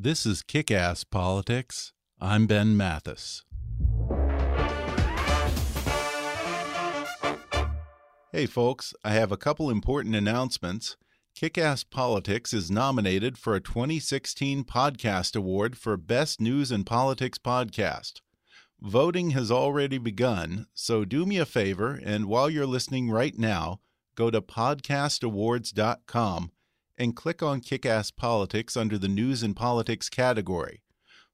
This is Kick Ass Politics. I'm Ben Mathis. Hey, folks, I have a couple important announcements. Kick Ass Politics is nominated for a 2016 Podcast Award for Best News and Politics Podcast. Voting has already begun, so do me a favor and while you're listening right now, go to podcastawards.com and click on Kickass Politics under the News and Politics category.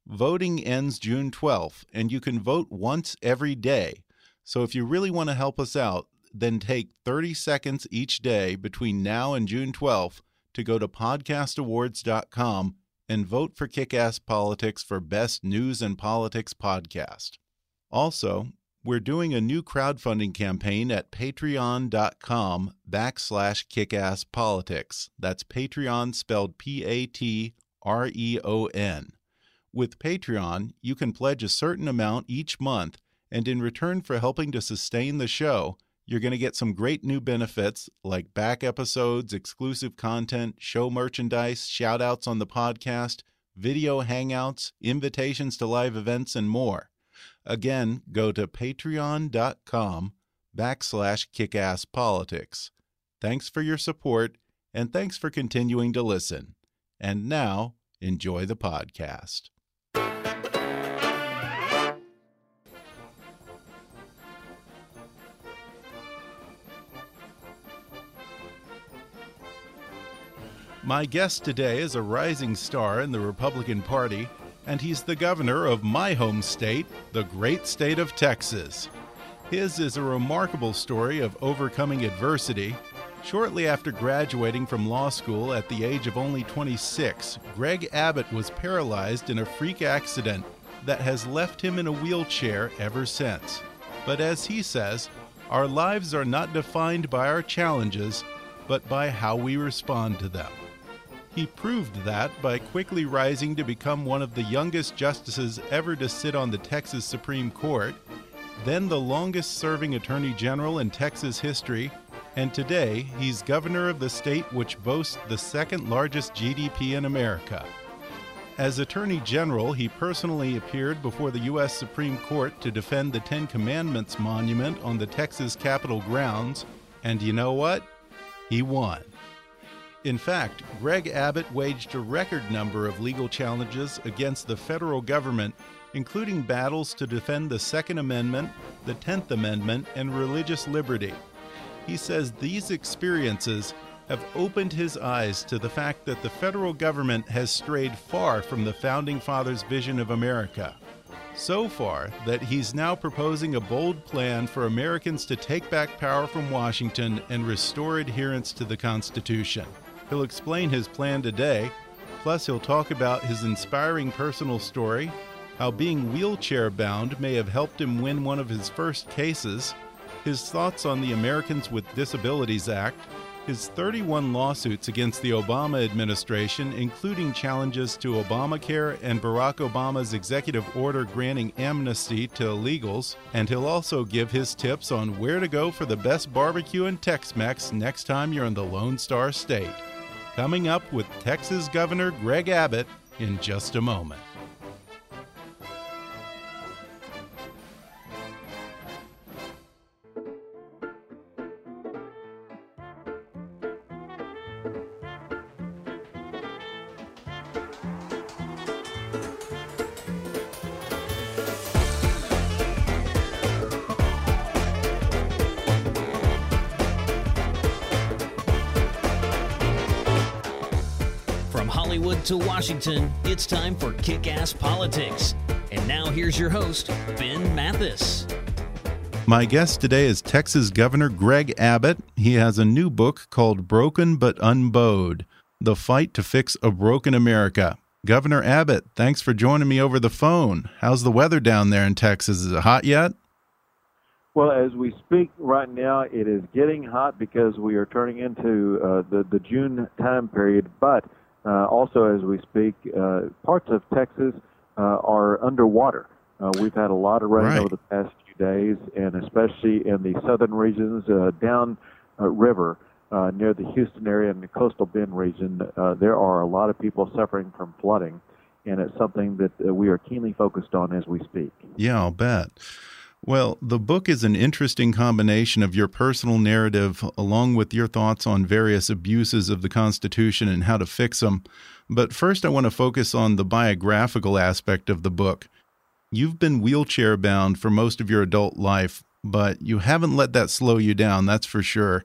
Voting ends June 12th, and you can vote once every day. So if you really want to help us out, then take 30 seconds each day between now and June 12th to go to podcastawards.com and vote for Kickass Politics for Best News and Politics Podcast. Also, we're doing a new crowdfunding campaign at patreon.com backslash kickasspolitics. That's Patreon spelled P-A-T-R-E-O-N. With Patreon, you can pledge a certain amount each month, and in return for helping to sustain the show, you're going to get some great new benefits like back episodes, exclusive content, show merchandise, shoutouts on the podcast, video hangouts, invitations to live events, and more. Again, go to patreon.com backslash kickasspolitics. Thanks for your support, and thanks for continuing to listen. And now, enjoy the podcast. My guest today is a rising star in the Republican Party and he's the governor of my home state, the great state of Texas. His is a remarkable story of overcoming adversity. Shortly after graduating from law school at the age of only 26, Greg Abbott was paralyzed in a freak accident that has left him in a wheelchair ever since. But as he says, our lives are not defined by our challenges, but by how we respond to them. He proved that by quickly rising to become one of the youngest justices ever to sit on the Texas Supreme Court, then the longest serving Attorney General in Texas history, and today he's governor of the state which boasts the second largest GDP in America. As Attorney General, he personally appeared before the U.S. Supreme Court to defend the Ten Commandments monument on the Texas Capitol grounds, and you know what? He won. In fact, Greg Abbott waged a record number of legal challenges against the federal government, including battles to defend the Second Amendment, the Tenth Amendment, and religious liberty. He says these experiences have opened his eyes to the fact that the federal government has strayed far from the Founding Fathers' vision of America. So far that he's now proposing a bold plan for Americans to take back power from Washington and restore adherence to the Constitution. He'll explain his plan today, plus, he'll talk about his inspiring personal story, how being wheelchair bound may have helped him win one of his first cases, his thoughts on the Americans with Disabilities Act, his 31 lawsuits against the Obama administration, including challenges to Obamacare and Barack Obama's executive order granting amnesty to illegals, and he'll also give his tips on where to go for the best barbecue and Tex Mex next time you're in the Lone Star State coming up with Texas Governor Greg Abbott in just a moment. To Washington, it's time for Kick Ass Politics. And now here's your host, Ben Mathis. My guest today is Texas Governor Greg Abbott. He has a new book called Broken but Unbowed The Fight to Fix a Broken America. Governor Abbott, thanks for joining me over the phone. How's the weather down there in Texas? Is it hot yet? Well, as we speak right now, it is getting hot because we are turning into uh, the the June time period. But also, as we speak, uh, parts of Texas uh, are underwater. Uh, we've had a lot of rain right. over the past few days, and especially in the southern regions uh, down uh, river uh, near the Houston area and the coastal Bend region, uh, there are a lot of people suffering from flooding. and it's something that uh, we are keenly focused on as we speak. Yeah, I'll bet. Well, the book is an interesting combination of your personal narrative along with your thoughts on various abuses of the Constitution and how to fix them. But first, I want to focus on the biographical aspect of the book. You've been wheelchair bound for most of your adult life, but you haven't let that slow you down, that's for sure.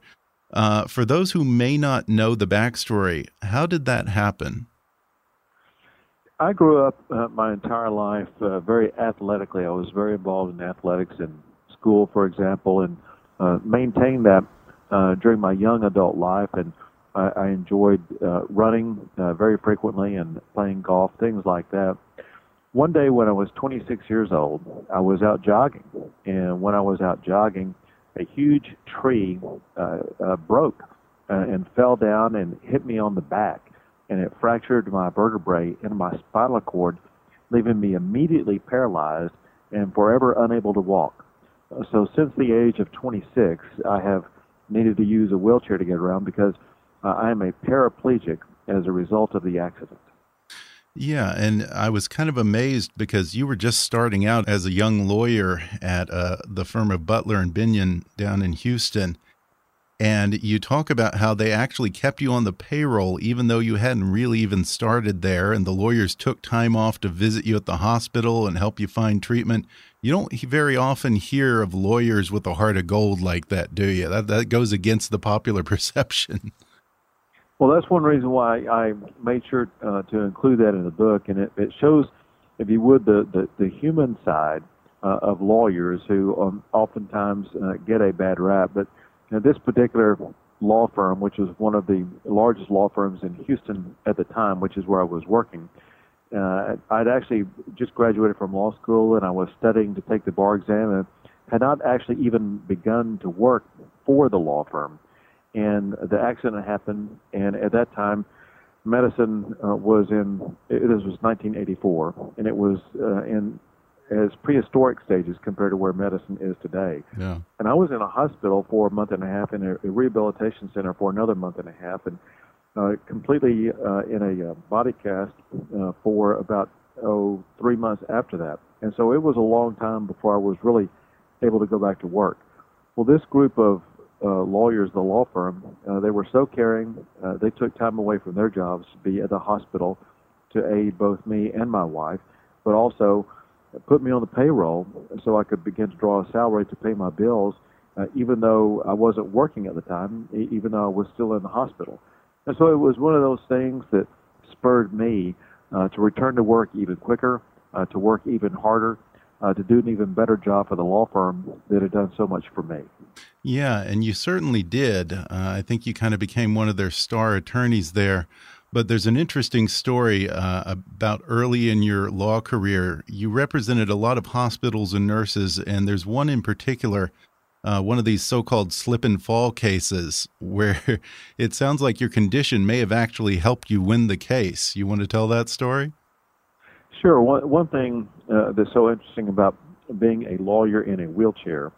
Uh, for those who may not know the backstory, how did that happen? I grew up uh, my entire life uh, very athletically. I was very involved in athletics in school, for example, and uh, maintained that uh, during my young adult life. And I, I enjoyed uh, running uh, very frequently and playing golf, things like that. One day when I was 26 years old, I was out jogging, and when I was out jogging, a huge tree uh, uh, broke uh, and fell down and hit me on the back and it fractured my vertebrae in my spinal cord, leaving me immediately paralyzed and forever unable to walk. So since the age of 26, I have needed to use a wheelchair to get around because uh, I am a paraplegic as a result of the accident. Yeah, and I was kind of amazed because you were just starting out as a young lawyer at uh, the firm of Butler and Binion down in Houston and you talk about how they actually kept you on the payroll even though you hadn't really even started there and the lawyers took time off to visit you at the hospital and help you find treatment. You don't very often hear of lawyers with a heart of gold like that do you? That that goes against the popular perception. Well that's one reason why i made sure uh, to include that in the book and it, it shows if you would the the, the human side uh, of lawyers who um, oftentimes uh, get a bad rap but now, this particular law firm, which was one of the largest law firms in Houston at the time, which is where I was working, uh, I'd actually just graduated from law school and I was studying to take the bar exam and had not actually even begun to work for the law firm. And the accident happened, and at that time, medicine uh, was in, this was 1984, and it was uh, in as prehistoric stages compared to where medicine is today. Yeah. And I was in a hospital for a month and a half in a, a rehabilitation center for another month and a half, and uh, completely uh, in a uh, body cast uh, for about oh three months after that. And so it was a long time before I was really able to go back to work. Well, this group of uh, lawyers, the law firm, uh, they were so caring. Uh, they took time away from their jobs to be at the hospital to aid both me and my wife, but also put me on the payroll so I could begin to draw a salary to pay my bills, uh, even though I wasn't working at the time, even though I was still in the hospital. And so it was one of those things that spurred me uh, to return to work even quicker, uh, to work even harder, uh, to do an even better job for the law firm that had done so much for me. Yeah, and you certainly did. Uh, I think you kind of became one of their star attorneys there. But there's an interesting story uh, about early in your law career. You represented a lot of hospitals and nurses, and there's one in particular, uh, one of these so called slip and fall cases, where it sounds like your condition may have actually helped you win the case. You want to tell that story? Sure. One, one thing uh, that's so interesting about being a lawyer in a wheelchair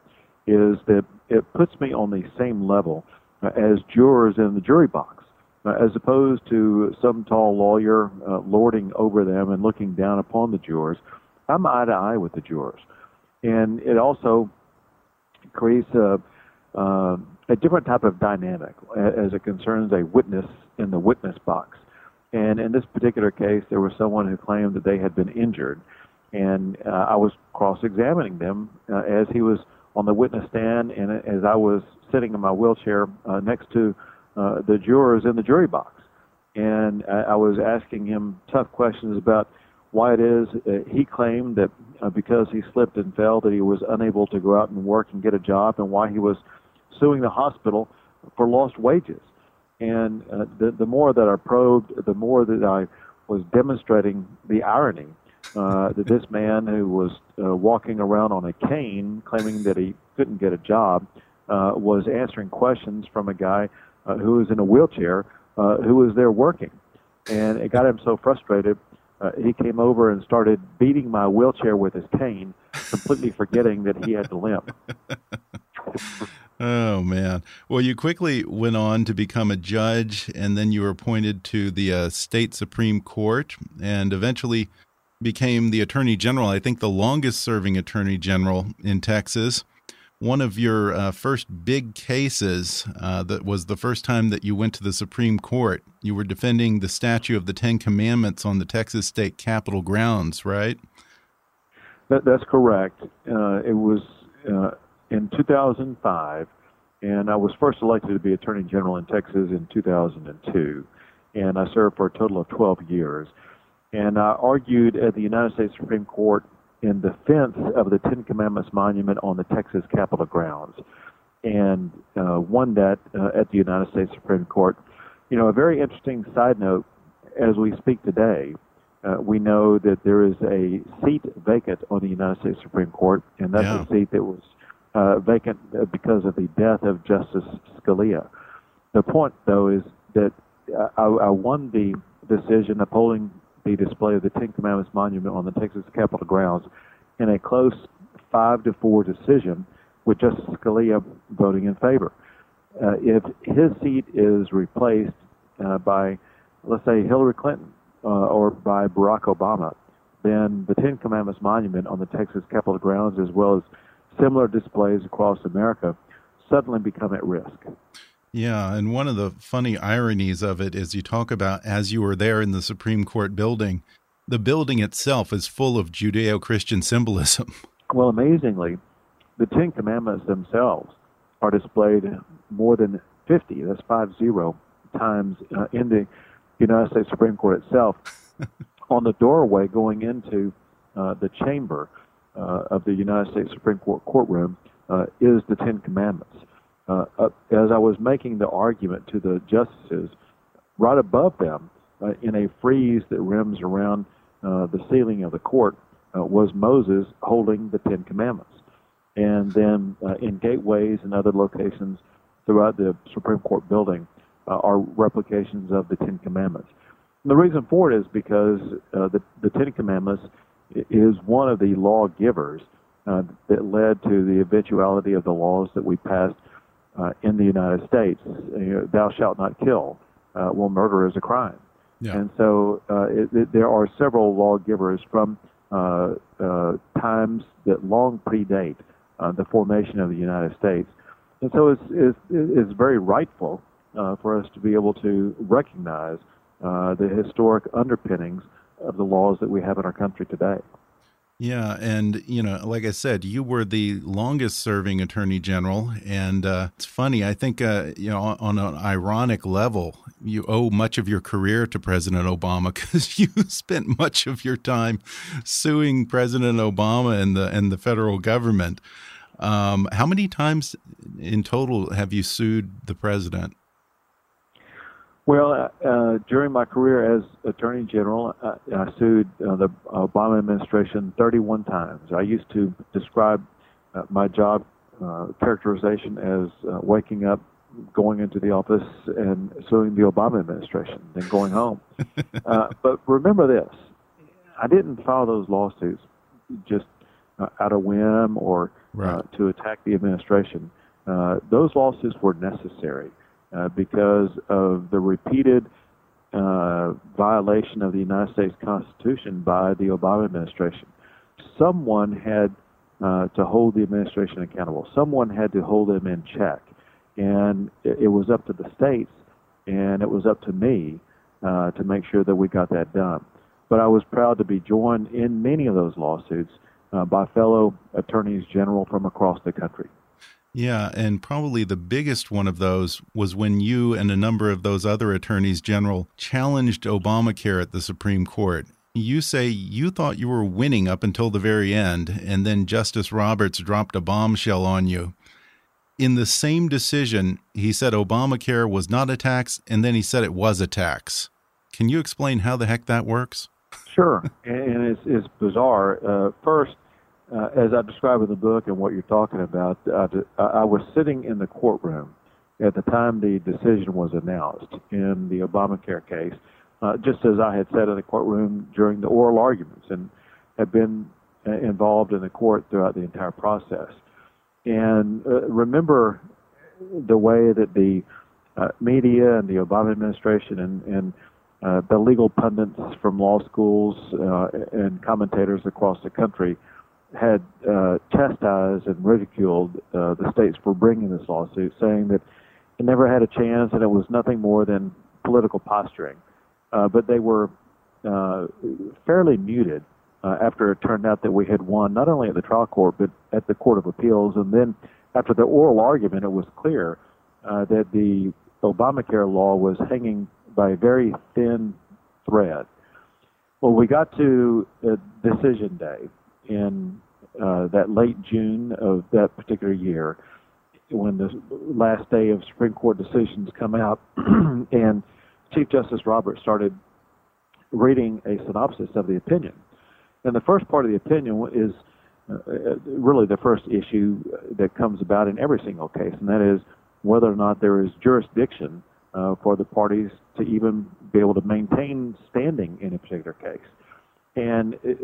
is that it puts me on the same level uh, as jurors in the jury box as opposed to some tall lawyer uh, lording over them and looking down upon the jurors. I'm eye to eye with the jurors, and it also creates a, uh, a different type of dynamic as it concerns a witness in the witness box. And in this particular case, there was someone who claimed that they had been injured, and uh, I was cross-examining them uh, as he was on the witness stand, and as I was sitting in my wheelchair uh, next to uh, the jurors in the jury box. And I, I was asking him tough questions about why it is uh, he claimed that uh, because he slipped and fell that he was unable to go out and work and get a job and why he was suing the hospital for lost wages. And uh, the, the more that I probed, the more that I was demonstrating the irony uh, that this man who was uh, walking around on a cane claiming that he couldn't get a job uh, was answering questions from a guy uh, who was in a wheelchair, uh, who was there working. And it got him so frustrated, uh, he came over and started beating my wheelchair with his cane, completely forgetting that he had to limp. Oh man! Well, you quickly went on to become a judge, and then you were appointed to the uh, state supreme court, and eventually became the attorney general. I think the longest-serving attorney general in Texas. One of your uh, first big cases uh, that was the first time that you went to the Supreme Court. You were defending the statue of the Ten Commandments on the Texas State Capitol grounds, right? That, that's correct. Uh, it was uh, in 2005, and I was first elected to be Attorney General in Texas in 2002, and I served for a total of 12 years. And I argued at the United States Supreme Court in defense of the Ten Commandments monument on the Texas Capitol grounds, and uh, won that uh, at the United States Supreme Court. You know, a very interesting side note as we speak today. Uh, we know that there is a seat vacant on the United States Supreme Court, and that's Yeah. a seat that was uh, vacant because of the death of Justice Scalia. The point, though, is that uh, I, I won the decision upholding the display of the Ten Commandments monument on the Texas Capitol grounds in a close five to four decision, with Justice Scalia voting in favor. Uh, if his seat is replaced uh, by, let's say, Hillary Clinton uh, or by Barack Obama, then the Ten Commandments monument on the Texas Capitol grounds, as well as similar displays across America, suddenly become at risk. Yeah, and one of the funny ironies of it is you talk about as you were there in the Supreme Court building, the building itself is full of Judeo Christian symbolism. Well, amazingly, the Ten Commandments themselves are displayed more than 50, that's five zero, times uh, in the United States Supreme Court itself. On the doorway going into uh, the chamber uh, of the United States Supreme Court courtroom uh, is the Ten Commandments. Uh, uh, as I was making the argument to the justices, right above them, uh, in a frieze that rims around uh, the ceiling of the court, uh, was Moses holding the Ten Commandments. And then uh, in gateways and other locations throughout the Supreme Court building are replications of the Ten Commandments. And the reason for it is because the, the Ten Commandments is one of the lawgivers that led to the eventuality of the laws that we passed uh, in the United States. Uh, Thou shalt not kill. Uh, well, murder is a crime. Yeah. And so uh, it, it, there are several lawgivers from uh, uh, times that long predate uh, the formation of the United States. And so it's, it's, it's very rightful uh, for us to be able to recognize uh, the historic underpinnings of the laws that we have in our country today. Yeah, and you know, like I said, you were the longest-serving Attorney General, and uh, it's funny. I think uh, you know, on an ironic level, you owe much of your career to President Obama because you spent much of your time suing President Obama and the and the federal government. Um, how many times in total have you sued the president? Well, uh, during my career as Attorney General, I, I sued uh, the Obama administration 31 times. I used to describe uh, my job uh, characterization as uh, waking up, going into the office, and suing the Obama administration, then going home. uh, but remember this I didn't file those lawsuits just uh, out of whim or uh, Right. to attack the administration. Uh, those lawsuits were necessary uh, because of the repeated uh, violation of the United States Constitution by the Obama administration. Someone had uh, to hold the administration accountable. Someone had to hold them in check, and it, it was up to the states, and it was up to me uh, to make sure that we got that done. But I was proud to be joined in many of those lawsuits uh, by fellow attorneys general from across the country. Yeah, and probably the biggest one of those was when you and a number of those other attorneys general challenged Obamacare at the Supreme Court. You say you thought you were winning up until the very end, and then Justice Roberts dropped a bombshell on you. In the same decision, he said Obamacare was not a tax, and then he said it was a tax. Can you explain how the heck that works? Sure, and it's, it's bizarre. Uh, first, uh, as I describe in the book and what you're talking about, I, I was sitting in the courtroom at the time the decision was announced in the Obamacare case, uh, just as I had sat in the courtroom during the oral arguments and had been uh, involved in the court throughout the entire process. And uh, remember, the way that the uh, media and the Obama administration and, and uh, the legal pundits from law schools uh, and commentators across the country had uh, chastised and ridiculed uh, the states for bringing this lawsuit, saying that it never had a chance and it was nothing more than political posturing. Uh, but they were uh, fairly muted uh, after it turned out that we had won not only at the trial court but at the Court of Appeals. And then after the oral argument, it was clear uh, that the Obamacare law was hanging by a very thin thread. Well, we got to decision day in uh, that late June of that particular year, when the last day of Supreme Court decisions come out, and Chief Justice Roberts started reading a synopsis of the opinion. And the first part of the opinion is uh, really the first issue that comes about in every single case, and that is whether or not there is jurisdiction uh, for the parties to even be able to maintain standing in a particular case. And it,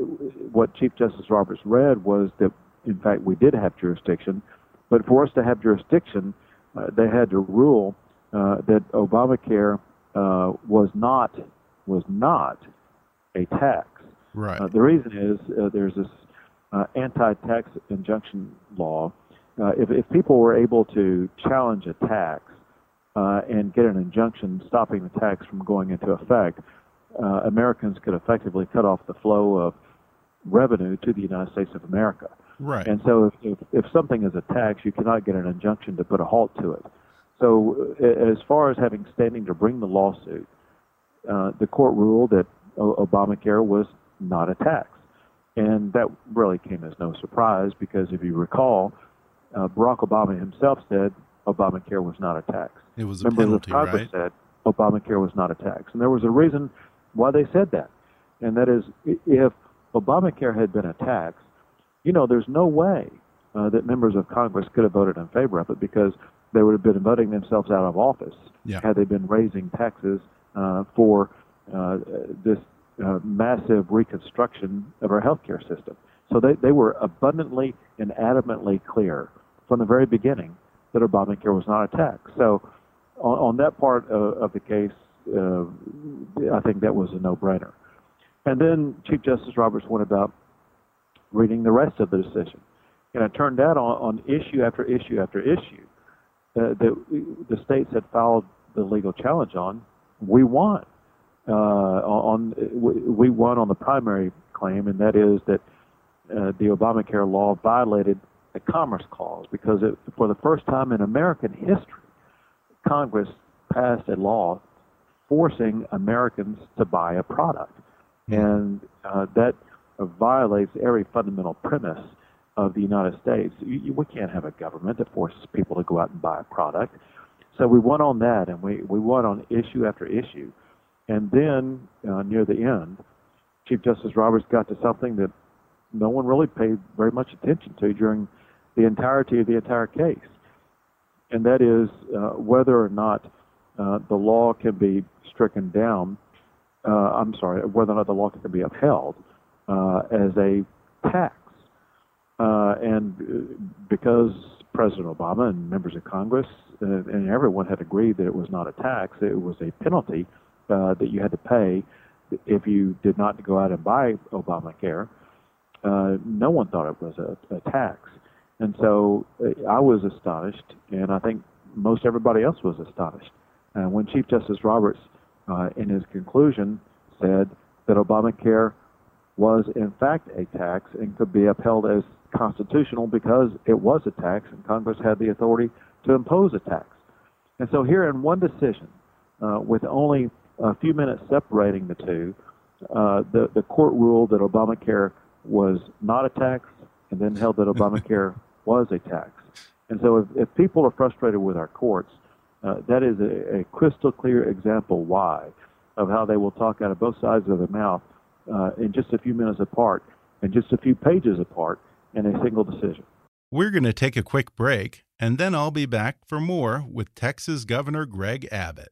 what Chief Justice Roberts read was that, in fact, we did have jurisdiction, but for us to have jurisdiction, uh, they had to rule uh, that Obamacare uh, was not was not a tax. Right. Uh, the reason is uh, there's this uh, anti-tax injunction law. if, if people were able to challenge a tax and get an injunction stopping the tax from going into effect, uh, Americans could effectively cut off the flow of revenue to the United States of America. Right. And so, if, if, if something is a tax, you cannot get an injunction to put a halt to it. So, as far as having standing to bring the lawsuit, uh, the court ruled that Obamacare was not a tax. And that really came as no surprise because if you recall, uh, Barack Obama himself said Obamacare was not a tax. It was a Members penalty, Congress right? said Obamacare was not a tax. And there was a reason why they said that. And that is, if Obamacare had been a tax, you know, there's no way uh, that members of Congress could have voted in favor of it because they would have been voting themselves out of office yeah. had they been raising taxes uh, for uh, this uh, massive reconstruction of our healthcare system. So they, they were abundantly and adamantly clear from the very beginning that Obamacare was not a tax. So on, on that part of, of the case, uh, I think that was a no-brainer. And then Chief Justice Roberts went about reading the rest of the decision. And it turned out on, on issue after issue after issue uh, that the states had filed the legal challenge on, we won. Uh, on we won on the primary claim, and that is that uh, the Obamacare law violated the Commerce Clause because it, for the first time in American history, Congress passed a law forcing Americans to buy a product. And uh, that violates every fundamental premise of the United States. You, you, we can't have a government that forces people to go out and buy a product. So we won on that, and we, we won on issue after issue. And then, uh, near the end, Chief Justice Roberts got to something that no one really paid very much attention to during the entirety of the entire case. And that is uh, whether or not uh, the law can be stricken down, uh, I'm sorry, whether or not the law can be upheld uh, as a tax. Uh, and uh, because President Obama and members of Congress and, and everyone had agreed that it was not a tax, it was a penalty that you had to pay if you did not go out and buy Obamacare. no one thought it was a, a tax. And so I was astonished, and I think most everybody else was astonished. Uh, when Chief Justice Roberts, uh, in his conclusion, said that Obamacare was in fact a tax and could be upheld as constitutional because it was a tax and Congress had the authority to impose a tax. And so here in one decision, uh, with only a few minutes separating the two, uh, the, the court ruled that Obamacare was not a tax and then held that Obamacare was a tax. And so if, if people are frustrated with our courts, uh, that is a, a, crystal clear example why of how they will talk out of both sides of their mouth uh, in just a few minutes apart and just a few pages apart in a single decision. We're going to take a quick break, and then I'll be back for more with Texas Governor Greg Abbott.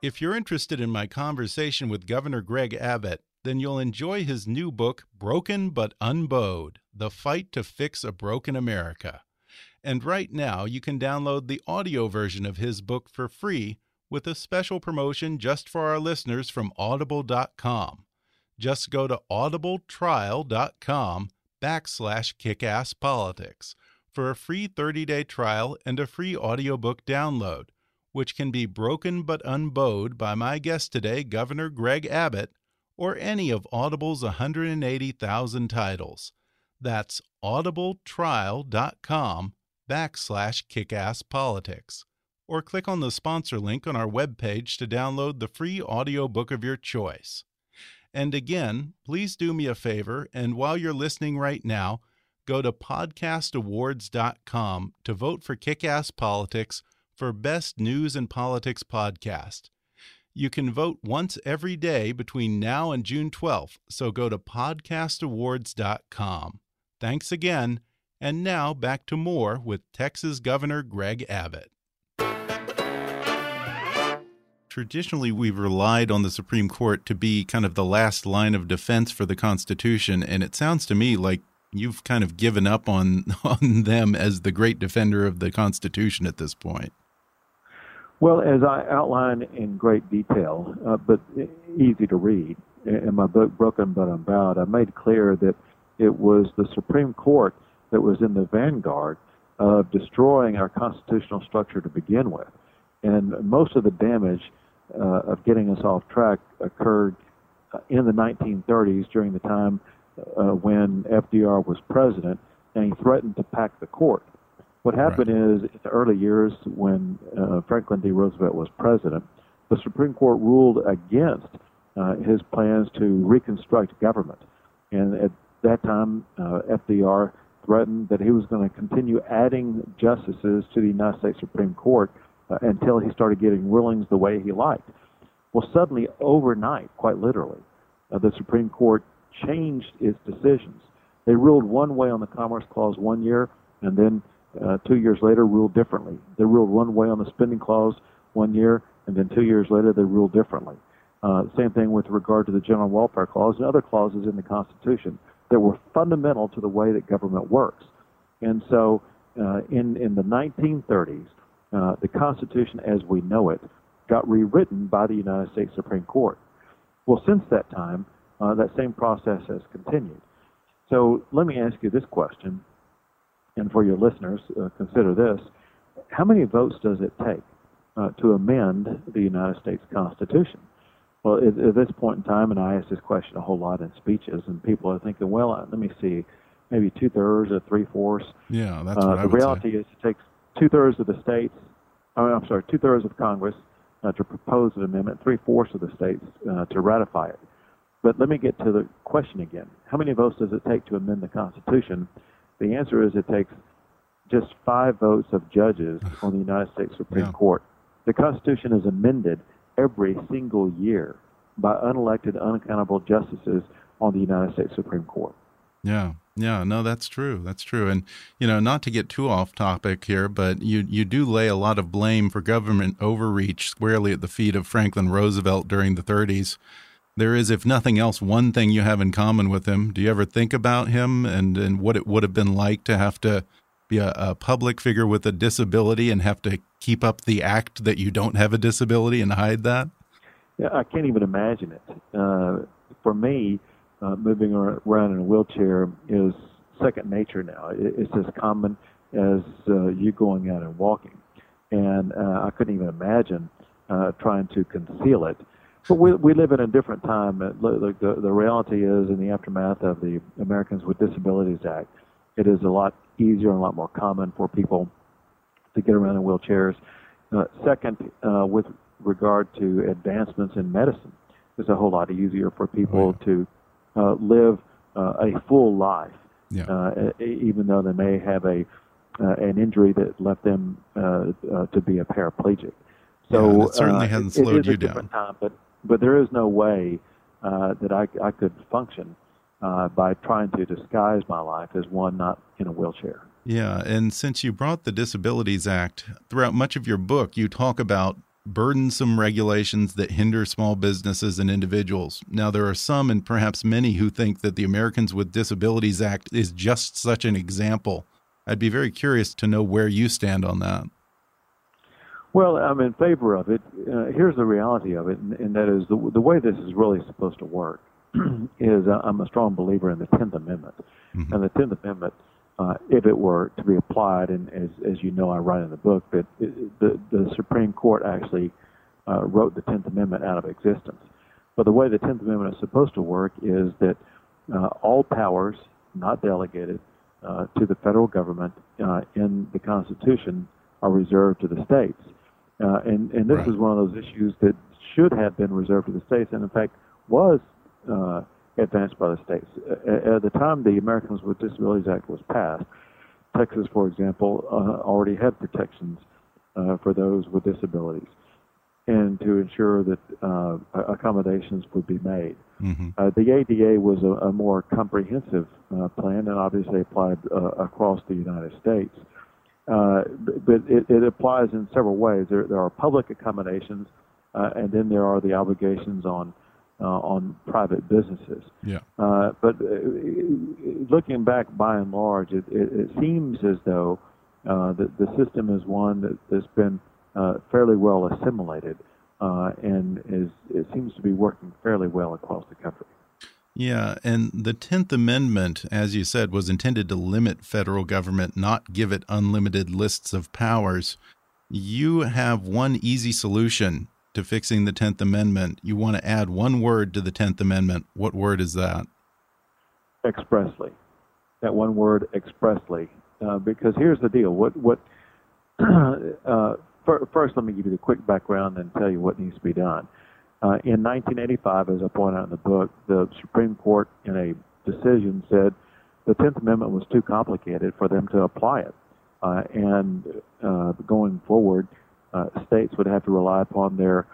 If you're interested in my conversation with Governor Greg Abbott, then you'll enjoy his new book, Broken But Unbowed The Fight to Fix a Broken America. And right now, you can download the audio version of his book for free with a special promotion just for our listeners from audible.com. Just go to audibletrial.com backslash kickasspolitics for a free 30-day trial and a free audiobook download, which can be broken but unbowed by my guest today, Governor Greg Abbott, or any of Audible's 180,000 titles. That's audibletrial.com backslash kickasspolitics. Or click on the sponsor link on our webpage to download the free audiobook of your choice. And again, please do me a favor, and while you're listening right now, go to podcastawards.com to vote for Kickass Politics for Best News and Politics Podcast. You can vote once every day between now and June 12th, so go to podcastawards.com. Thanks again, and now back to more with Texas Governor Greg Abbott. Traditionally, we've relied on the Supreme Court to be kind of the last line of defense for the Constitution, and it sounds to me like you've kind of given up on on them as the great defender of the Constitution at this point. Well, as I outline in great detail, uh, but easy to read in my book Broken But Unbowed, I made clear that it was the Supreme Court that was in the vanguard of destroying our constitutional structure to begin with. And most of the damage uh, of getting us off track occurred uh, in the 1930s during the time uh, when FDR was president and he threatened to pack the court. What happened right. is, in the early years when uh, Franklin D. Roosevelt was president, the Supreme Court ruled against uh, his plans to reconstruct government. And at that time, uh, FDR threatened that he was going to continue adding justices to the United States Supreme Court uh, until he started getting rulings the way he liked. Well, suddenly, overnight, quite literally, uh, the Supreme Court changed its decisions. They ruled one way on the Commerce Clause one year, and then uh, two years later ruled differently. They ruled one way on the spending clause one year, and then two years later they ruled differently. Uh, same thing with regard to the general welfare clause and other clauses in the Constitution that were fundamental to the way that government works. And so, uh, in in the 1930s, uh, the Constitution as we know it got rewritten by the United States Supreme Court. Well, since that time, uh, that same process has continued. So let me ask you this question: and for your listeners, uh, consider this. How many votes does it take uh, to amend the United States Constitution? Well, at, at, this point in time, and I ask this question a whole lot in speeches, and people are thinking, well, uh, let me see, maybe two thirds or three fourths. Yeah, that's uh, what I The reality say. is it takes two thirds of the states, oh, I'm sorry, two thirds of Congress uh, to propose an amendment, three fourths of the states uh, to ratify it. But let me get to the question again. How many votes does it take to amend the Constitution? The answer is it takes just five votes of judges on the United States Supreme yeah. Court. The Constitution is amended every single year by unelected, unaccountable justices on the United States Supreme Court. Yeah, yeah, no, that's true. That's true. And you know, not to get too off topic here, but you you do lay a lot of blame for government overreach squarely at the feet of Franklin Roosevelt during the 30s there is, if nothing else, one thing you have in common with him. Do you ever think about him and, and what it would have been like to have to be a, a, public figure with a disability and have to keep up the act that you don't have a disability and hide that? Yeah, I can't even imagine it. Uh, for me, uh, moving around in a wheelchair is second nature now. It's as common as uh, you going out and walking. And uh, I couldn't even imagine uh, trying to conceal it. But we, we live in a different time. The, the, the reality is, in the aftermath of the Americans with Disabilities Act, it is a lot easier and a lot more common for people to get around in wheelchairs. Uh, second, uh, with regard to advancements in medicine, it's a whole lot easier for people oh, yeah. to uh, live uh, a full life, yeah. Uh, even though they may have a uh, an injury that left them to be a paraplegic. So yeah, it certainly hasn't slowed you down. Time, but but there is no way uh, that I, I could function uh, by trying to disguise my life as one not in a wheelchair. Yeah, and since you brought the Disabilities Act throughout much of your book, you talk about burdensome regulations that hinder small businesses and individuals. Now, there are some, and perhaps many, who think that the Americans with Disabilities Act is just such an example. I'd be very curious to know where you stand on that. Well, I'm in favor of it. Uh, here's the reality of it, and, and that is the, the way this is really supposed to work is uh, I'm a strong believer in the Tenth Amendment, mm -hmm. and the Tenth Amendment, uh, if it were to be applied, and as as you know, I write in the book that it, the the Supreme Court actually uh, wrote the Tenth Amendment out of existence. But the way the Tenth Amendment is supposed to work is that uh, all powers not delegated uh, to the federal government uh, in the Constitution are reserved to the states. Uh, and and this right. is one of those issues that should have been reserved to the states, and in fact was uh, advanced by the states. At, at, the time the Americans with Disabilities Act was passed, Texas, for example, uh, already had protections uh, for those with disabilities, and to ensure that uh, accommodations would be made. Mm-hmm. Uh, the ADA was a, a more comprehensive plan, and obviously applied across the United States. Uh, but it, it, applies in several ways. There, there are public accommodations, uh, and then there are the obligations on uh, on private businesses. Yeah. Uh, but uh, looking back, by and large, it, it, it seems as though that the system is one that, that's been fairly well assimilated, and is it seems to be working fairly well across the country. Yeah, and the 10th Amendment, as you said, was intended to limit federal government, not give it unlimited lists of powers. You have one easy solution to fixing the 10th Amendment. You want to add one word to the 10th Amendment. What word is that? Expressly. That one word, expressly. Uh, because here's the deal. What, what, uh, first, let me give you the quick background and tell you what needs to be done. Uh, in 1985, as I point out in the book, the Supreme Court, in a decision, said the Tenth Amendment was too complicated for them to apply it, uh, and uh, going forward, uh, states would have to rely upon their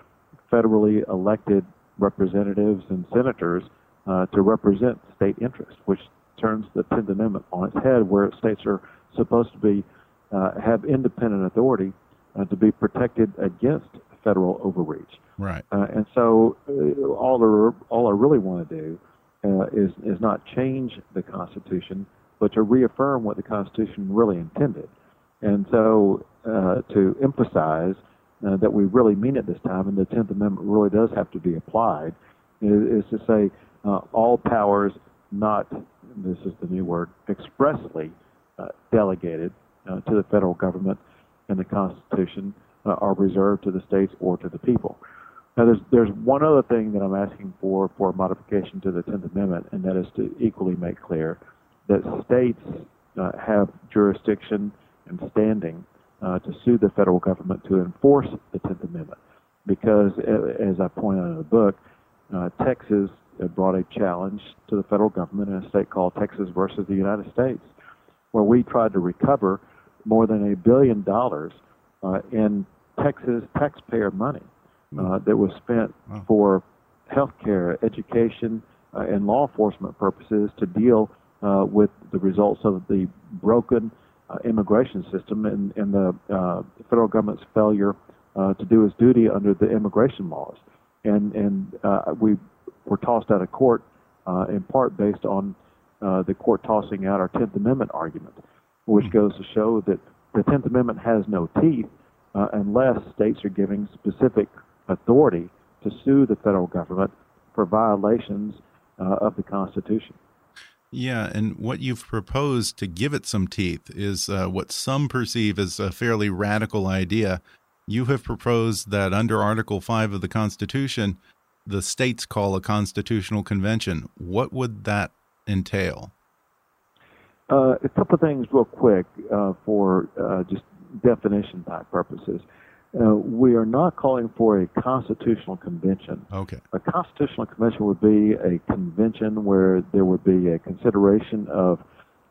federally elected representatives and senators uh, to represent state interests, which turns the Tenth Amendment on its head, where states are supposed to be have independent authority to be protected against federal overreach. Right. Uh, and so uh, all I, all I really want to do uh, is is not change the Constitution, but to reaffirm what the Constitution really intended. And so uh, to emphasize uh, that we really mean it this time, and the Tenth Amendment really does have to be applied, is, is to say uh, all powers not this is the new word expressly delegated to the federal government in the Constitution are reserved to the states or to the people. Now, there's there's one other thing that I'm asking for for modification to the Tenth Amendment, and that is to equally make clear that states uh, have jurisdiction and standing uh, to sue the federal government to enforce the Tenth Amendment, because uh, as I point out in the book, uh, Texas brought a challenge to the federal government in a state called Texas versus the United States, where we tried to recover more than a billion dollars uh, in Texas taxpayer money uh, that was spent wow. for healthcare, education, uh, and law enforcement purposes to deal uh, with the results of the broken uh, immigration system and, and the uh, federal government's failure uh, to do its duty under the immigration laws. And, and we were tossed out of court in part based on the court tossing out our 10th Amendment argument, which mm-hmm. goes to show that the 10th Amendment has no teeth unless states are giving specific authority to sue the federal government for violations uh, of the Constitution. Yeah, and what you've proposed to give it some teeth is uh, what some perceive as a fairly radical idea. You have proposed that under Article 5 of the Constitution, the states call a constitutional convention. What would that entail? Uh, a couple of things, real quick, uh, for uh, just definition type purposes. Uh, we are not calling for a constitutional convention. Okay. A constitutional convention would be a convention where there would be a consideration of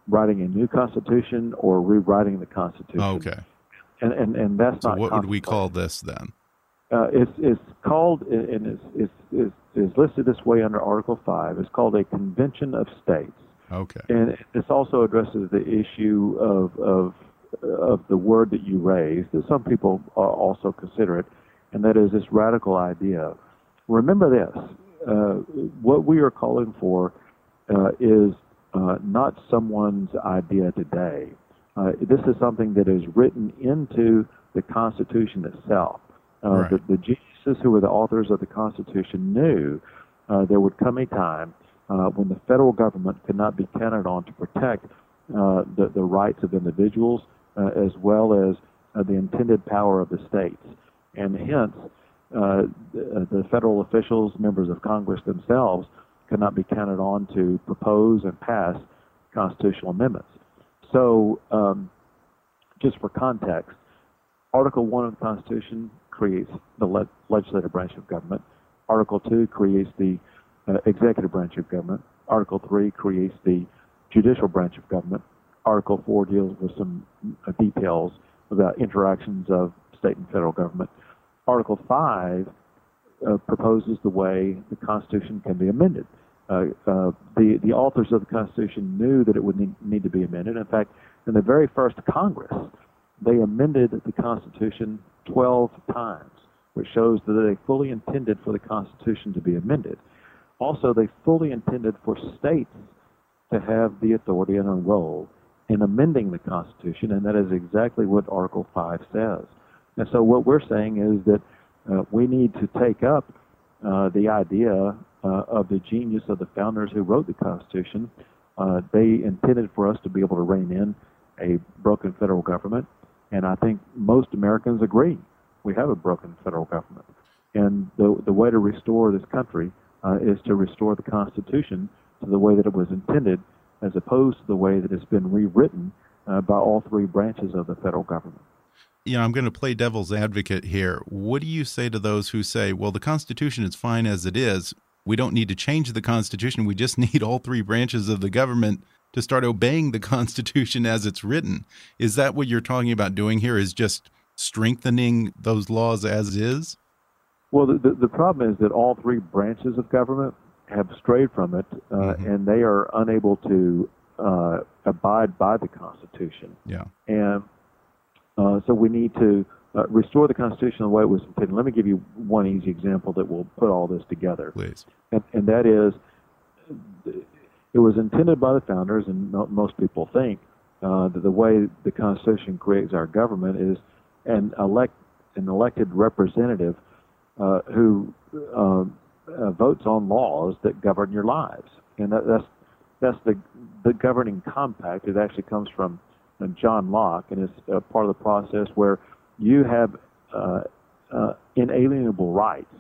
writing a new constitution or rewriting the constitution. Okay. And and, and that's so not. what would we call this then? Uh, it's it's called and it's, it's, it's, it's listed this way under Article Five. It's called a convention of states. Okay. And this also addresses the issue of of of the word that you raised, that some people also consider it, and that is this radical idea. Remember this uh, what we are calling for uh, is uh, not someone's idea today. Uh, this is something that is written into the Constitution itself. Uh, right. the, the geniuses who were the authors of the Constitution knew uh, there would come a time when the federal government could not be counted on to protect the, the rights of individuals as well as the intended power of the states. And hence, uh, the federal officials, members of Congress themselves, cannot be counted on to propose and pass constitutional amendments. So, um, just for context, Article 1 of the Constitution creates the le- legislative branch of government. Article 2 creates the uh, executive branch of government. Article 3 creates the judicial branch of government. Article 4 deals with some uh, details about interactions of state and federal government. Article 5 uh, proposes the way the Constitution can be amended. Uh, uh, the, the authors of the Constitution knew that it would need, need, to be amended. In fact, in the very first Congress, they amended the Constitution 12 times, which shows that they fully intended for the Constitution to be amended. Also, they fully intended for states to have the authority and a role in amending the Constitution, and that is exactly what Article 5 says. And so what we're saying is that uh, we need to take up uh, the idea uh, of the genius of the founders who wrote the Constitution. Uh, they intended for us to be able to rein in a broken federal government, and I think most Americans agree we have a broken federal government. And the the way to restore this country uh, is to restore the Constitution to the way that it was intended, as opposed to the way that it's been rewritten uh, by all three branches of the federal government you know, I'm going to play devil's advocate here. What do you say to those who say, well, the Constitution is fine as it is? We don't need to change the Constitution. We just need all three branches of the government to start obeying the Constitution as it's written. Is that what you're talking about doing here? Is just strengthening those laws as is? Well, the, the, the problem is that all three branches of government have strayed from it, uh, mm -hmm. and they are unable to uh, abide by the Constitution. Yeah. And uh, so we need to uh, restore the Constitution the way it was intended. Let me give you one easy example that will put all this together. Please. And, and that is, it was intended by the founders, and most people think uh, that the way the Constitution creates our government is an elect an elected representative uh, who uh, uh, votes on laws that govern your lives, and that, that's that's the the governing compact. It actually comes from John Locke, and it's uh, part of the process where you have uh, uh, inalienable rights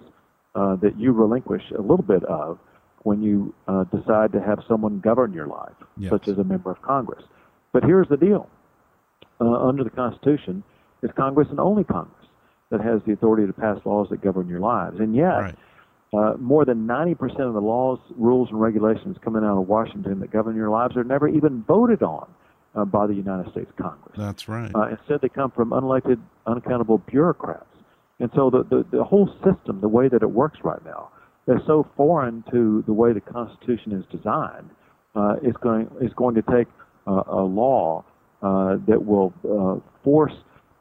uh, that you relinquish a little bit of when you uh, decide to have someone govern your life, yes. such as a member of Congress. But here's the deal: uh, under the Constitution, it's Congress and only Congress that has the authority to pass laws that govern your lives, and yet. Right. Uh, more than 90% of the laws, rules, and regulations coming out of Washington that govern your lives are never even voted on uh, by the United States Congress. That's right. Uh, instead, they come from unelected, unaccountable bureaucrats. And so the, the, the whole system, the way that it works right now, is so foreign to the way the Constitution is designed. Uh, it's going it's going to take uh, a law uh, that will uh, force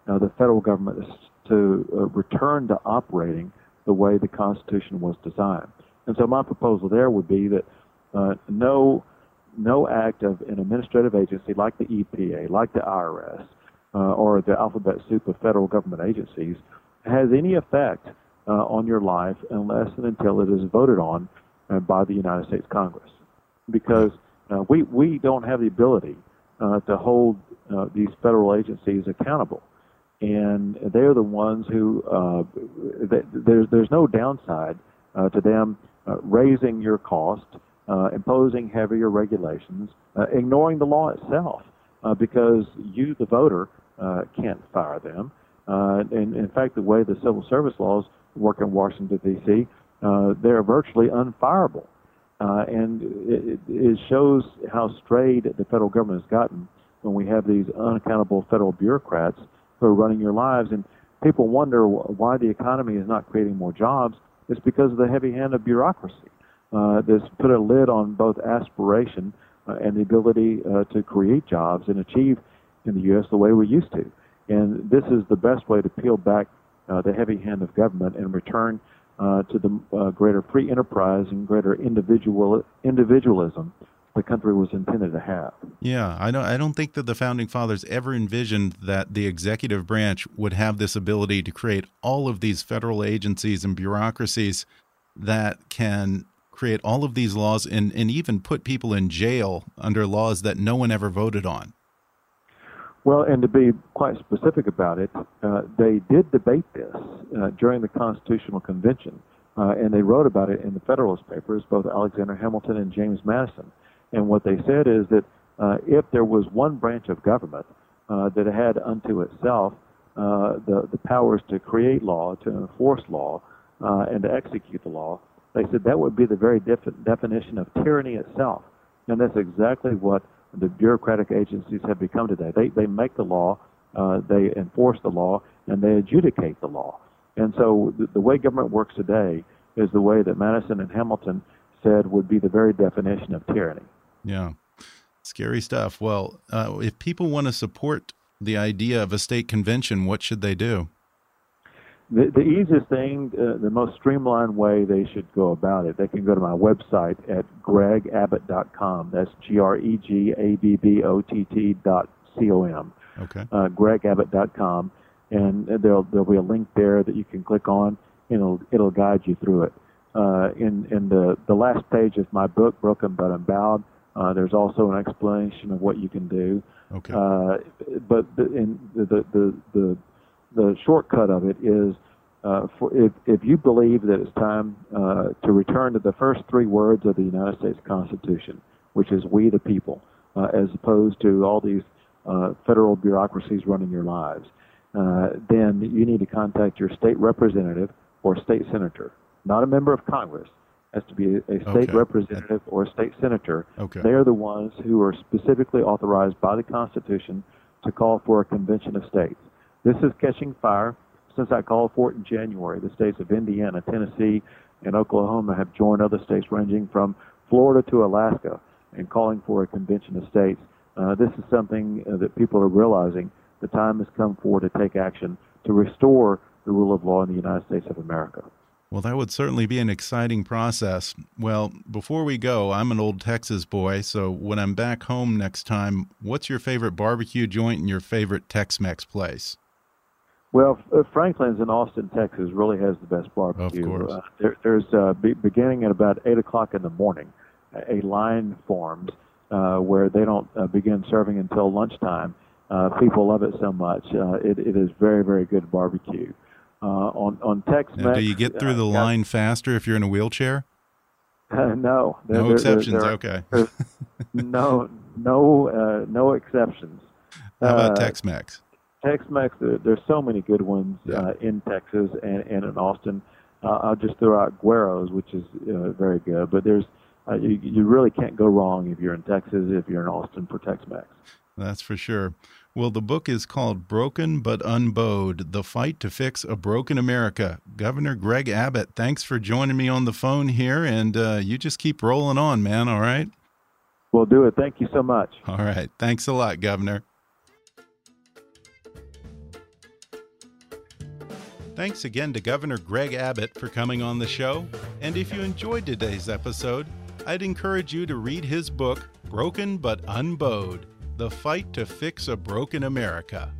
uh, the federal government to uh, return to operating the way the Constitution was designed. And so my proposal there would be that uh, no no act of an administrative agency like the EPA, like the IRS, uh, or the alphabet soup of federal government agencies has any effect uh, on your life unless and until it is voted on uh, by the United States Congress. Because uh, we, we don't have the ability uh, to hold these federal agencies accountable. And they are the ones who, th- there's, there's no downside to them raising your cost uh, imposing heavier regulations, uh, ignoring the law itself, uh, because you, the voter, uh, can't fire them. Uh, and in fact, the way the civil service laws work in Washington D.C., uh, they're virtually unfireable, and it, it shows how strayed the federal government has gotten when we have these unaccountable federal bureaucrats are running your lives. And people wonder why the economy is not creating more jobs. It's because of the heavy hand of bureaucracy uh, that's put a lid on both aspiration uh, and the ability uh, to create jobs and achieve in the U.S. the way we used to. And this is the best way to peel back uh, the heavy hand of government and return uh, to the uh, greater free enterprise and greater individual individualism the country was intended to have. Yeah, I don't I don't think that the founding fathers ever envisioned that the executive branch would have this ability to create all of these federal agencies and bureaucracies that can create all of these laws and, and even put people in jail under laws that no one ever voted on. Well, and to be quite specific about it, uh, they did debate this uh, during the Constitutional Convention, uh, and they wrote about it in the Federalist Papers, both Alexander Hamilton and James Madison. And what they said is that uh, if there was one branch of government uh, that had unto itself uh, the, the powers to create law, to enforce law, and to execute the law, they said that would be the very def- definition of tyranny itself. And that's exactly what the bureaucratic agencies have become today. They, they make the law, uh, they enforce the law, and they adjudicate the law. And so the, the way government works today is the way that Madison and Hamilton said would be the very definition of tyranny. Yeah. Scary stuff. Well, uh, if people want to support the idea of a state convention, what should they do? The, the easiest thing, uh, the most streamlined way they should go about it, they can go to my website at gregabbott.com. That's G R E G A B B O T T dot C O M. Okay. Uh, gregabbott.com. And there'll, there'll be a link there that you can click on, and it'll, it'll guide you through it. Uh, in in the, the last page of my book, Broken But Unbowed, uh, there's also an explanation of what you can do. Okay. Uh, but the, in the, the, the, the shortcut of it is uh, for if, if you believe that it's time uh, to return to the first three words of the United States Constitution, which is "We the People," uh, as opposed to all these uh, federal bureaucracies running your lives, uh, then you need to contact your state representative or state senator, not a member of Congress. Has to be a state Okay. representative or a state senator. Okay. They are the ones who are specifically authorized by the Constitution to call for a convention of states. This is catching fire since I called for it in January. The states of Indiana, Tennessee, and Oklahoma have joined other states ranging from Florida to Alaska in calling for a convention of states. Uh, this is something uh, that people are realizing. The time has come for to take action to restore the rule of law in the United States of America. Well, that would certainly be an exciting process. Well, before we go, I'm an old Texas boy, so when I'm back home next time, what's your favorite barbecue joint and your favorite Tex Mex place? Well, uh, Franklin's in Austin, Texas, really has the best barbecue. Of course. Uh, there, there's uh, be, beginning at about eight o'clock in the morning, a, line forms uh, where they don't uh, begin serving until lunchtime. Uh, people love it so much. Uh, it, it is very, very good barbecue. Uh, on on Tex Now, Mex, do you get through uh, the yeah, line faster if you're in a wheelchair? no, there- No there- exceptions. there okay. no, no, uh, no exceptions. How about Uh, Tex Mex? Tex-Mex, there, there's so many good ones Yeah. uh, in Texas and, and in Austin. Uh, I'll just throw out Guero's, which is uh, very good. But there's uh, you, you really can't go wrong if you're in Texas, if you're in Austin for Tex-Mex. That's for sure. Well, the book is called Broken but Unbowed The Fight to Fix a Broken America. Governor Greg Abbott, thanks for joining me on the phone here. And uh, you just keep rolling on, man. All right. We'll do it. Thank you so much. All right. Thanks a lot, Governor. Thanks again to Governor Greg Abbott for coming on the show. And if you enjoyed today's episode, I'd encourage you to read his book, Broken but Unbowed The Fight to Fix a Broken America.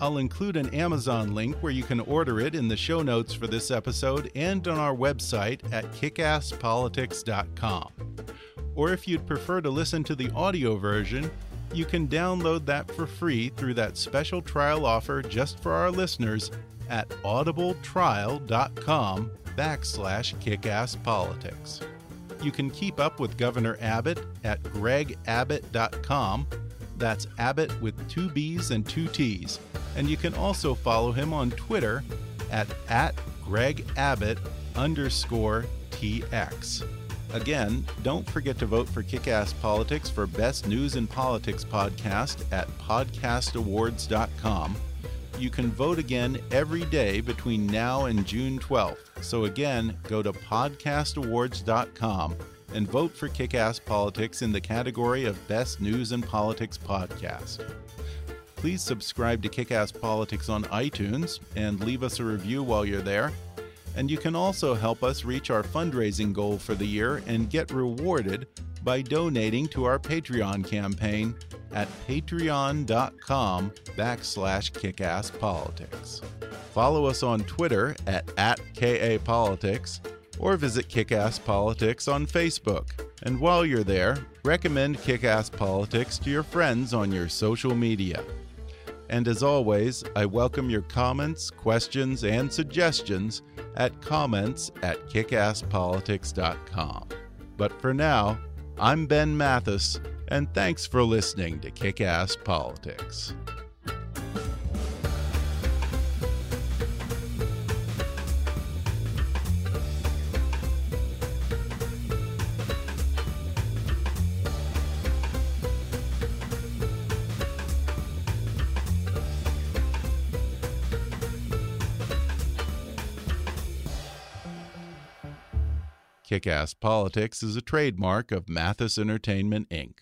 I'll include an Amazon link where you can order it in the show notes for this episode and on our website at kickasspolitics.com. Or if you'd prefer to listen to the audio version, you can download that for free through that special trial offer just for our listeners at audibletrial.com backslash kickasspolitics. You can keep up with Governor Abbott at gregabbott.com. That's Abbott with two B's and two T's. And you can also follow him on Twitter at, at Greg Abbott underscore TX. Again, don't forget to vote for Kickass Politics for Best News and Politics podcast at podcastawards.com. You can vote again every day between now and June 12th. So again, go to podcastawards.com and vote for Kickass Politics in the category of Best News and Politics podcast. please subscribe to Kickass Politics on iTunes and leave us a review while you're there. And you can also help us reach our fundraising goal for the year and get rewarded by donating to our Patreon campaign at patreon.com backslash kickasspolitics. Follow us on Twitter at, at KAPolitics or visit Kickass Politics on Facebook. And while you're there, recommend Kickass Politics to your friends on your social media. And as always, I welcome your comments, questions, and suggestions at comments at kickasspolitics.com. But for now, I'm Ben Mathis, and thanks for listening to Kickass Politics. Kickass Politics is a trademark of Mathis Entertainment, Inc.